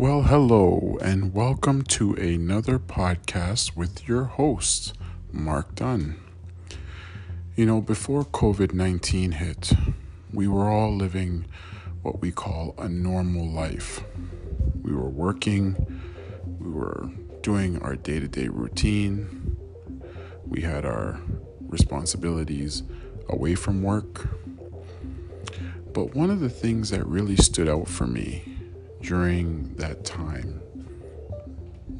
Well, hello, and welcome to another podcast with your host, Mark Dunn. You know, before COVID 19 hit, we were all living what we call a normal life. We were working, we were doing our day to day routine, we had our responsibilities away from work. But one of the things that really stood out for me during that time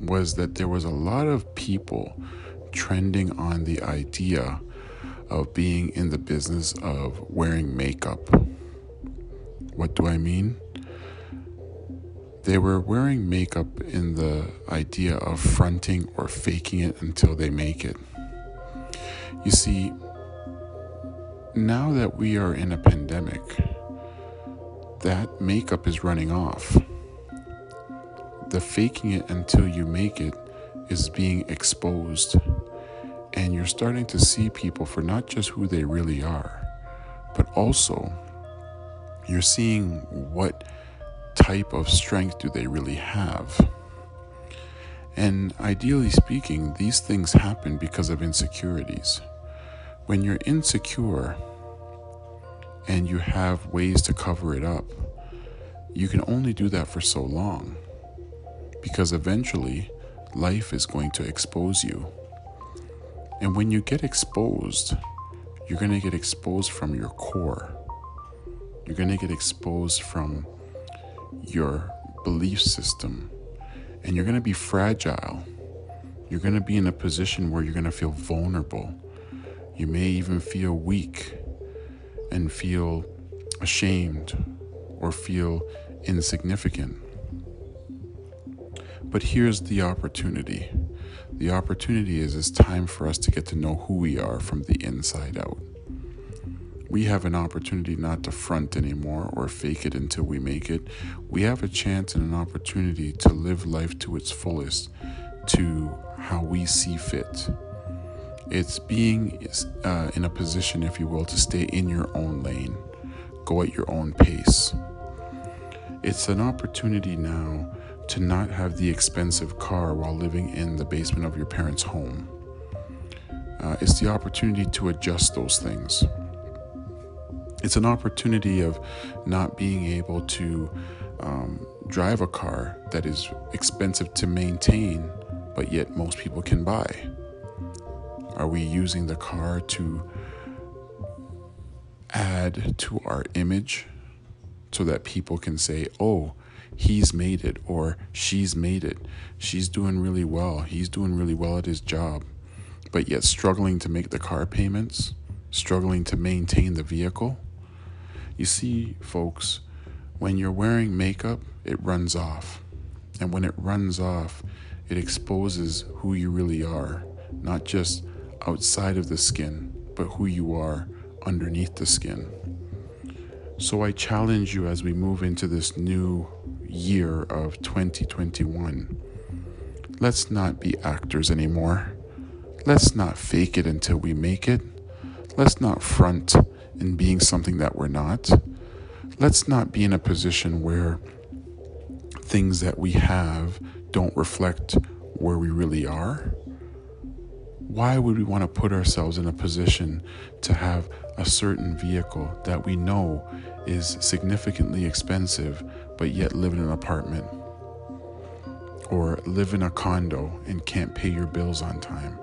was that there was a lot of people trending on the idea of being in the business of wearing makeup. What do I mean? They were wearing makeup in the idea of fronting or faking it until they make it. You see, now that we are in a pandemic, that makeup is running off the faking it until you make it is being exposed. And you're starting to see people for not just who they really are, but also you're seeing what type of strength do they really have. And ideally speaking, these things happen because of insecurities. When you're insecure and you have ways to cover it up, you can only do that for so long because eventually life is going to expose you. And when you get exposed, you're going to get exposed from your core. You're going to get exposed from your belief system. And you're going to be fragile. You're going to be in a position where you're going to feel vulnerable. You may even feel weak and feel ashamed or feel insignificant. But here's the opportunity the opportunity is it's time for us to get to know who we are from the inside out. We have an opportunity not to front anymore or fake it until we make it. We have a chance and an opportunity to live life to its fullest, to how we see fit. It's being uh, in a position, if you will, to stay in your own lane, go at your own pace. It's an opportunity now to not have the expensive car while living in the basement of your parents' home. Uh, it's the opportunity to adjust those things. It's an opportunity of not being able to um, drive a car that is expensive to maintain, but yet most people can buy. Are we using the car to add to our image so that people can say, oh, he's made it or she's made it. She's doing really well. He's doing really well at his job, but yet struggling to make the car payments, struggling to maintain the vehicle. You see, folks, when you're wearing makeup, it runs off. And when it runs off, it exposes who you really are, not just outside of the skin, but who you are underneath the skin. So I challenge you as we move into this new year of 2021. Let's not be actors anymore. Let's not fake it until we make it. Let's not front in being something that we're not. Let's not be in a position where things that we have don't reflect where we really are. Why would we want to put ourselves in a position to have a certain vehicle that we know is significantly expensive, but yet live in an apartment? Or live in a condo and can't pay your bills on time?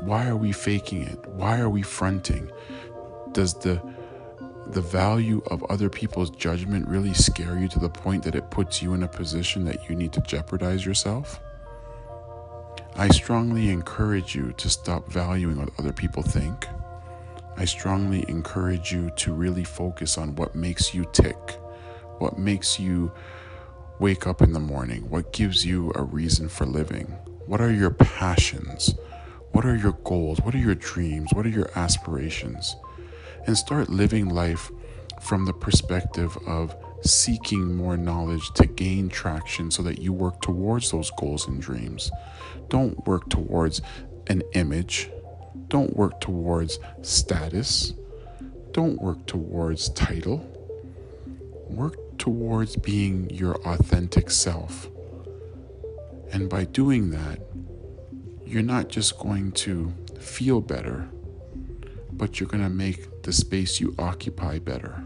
Why are we faking it? Why are we fronting? Does the the value of other people's judgment really scare you to the point that it puts you in a position that you need to jeopardize yourself? I strongly encourage you to stop valuing what other people think. I strongly encourage you to really focus on what makes you tick, what makes you wake up in the morning, what gives you a reason for living. What are your passions? What are your goals? What are your dreams? What are your aspirations? And start living life from the perspective of seeking more knowledge to gain traction so that you work towards those goals and dreams. Don't work towards an image. Don't work towards status. Don't work towards title. Work towards being your authentic self. And by doing that, you're not just going to feel better, but you're going to make the space you occupy better.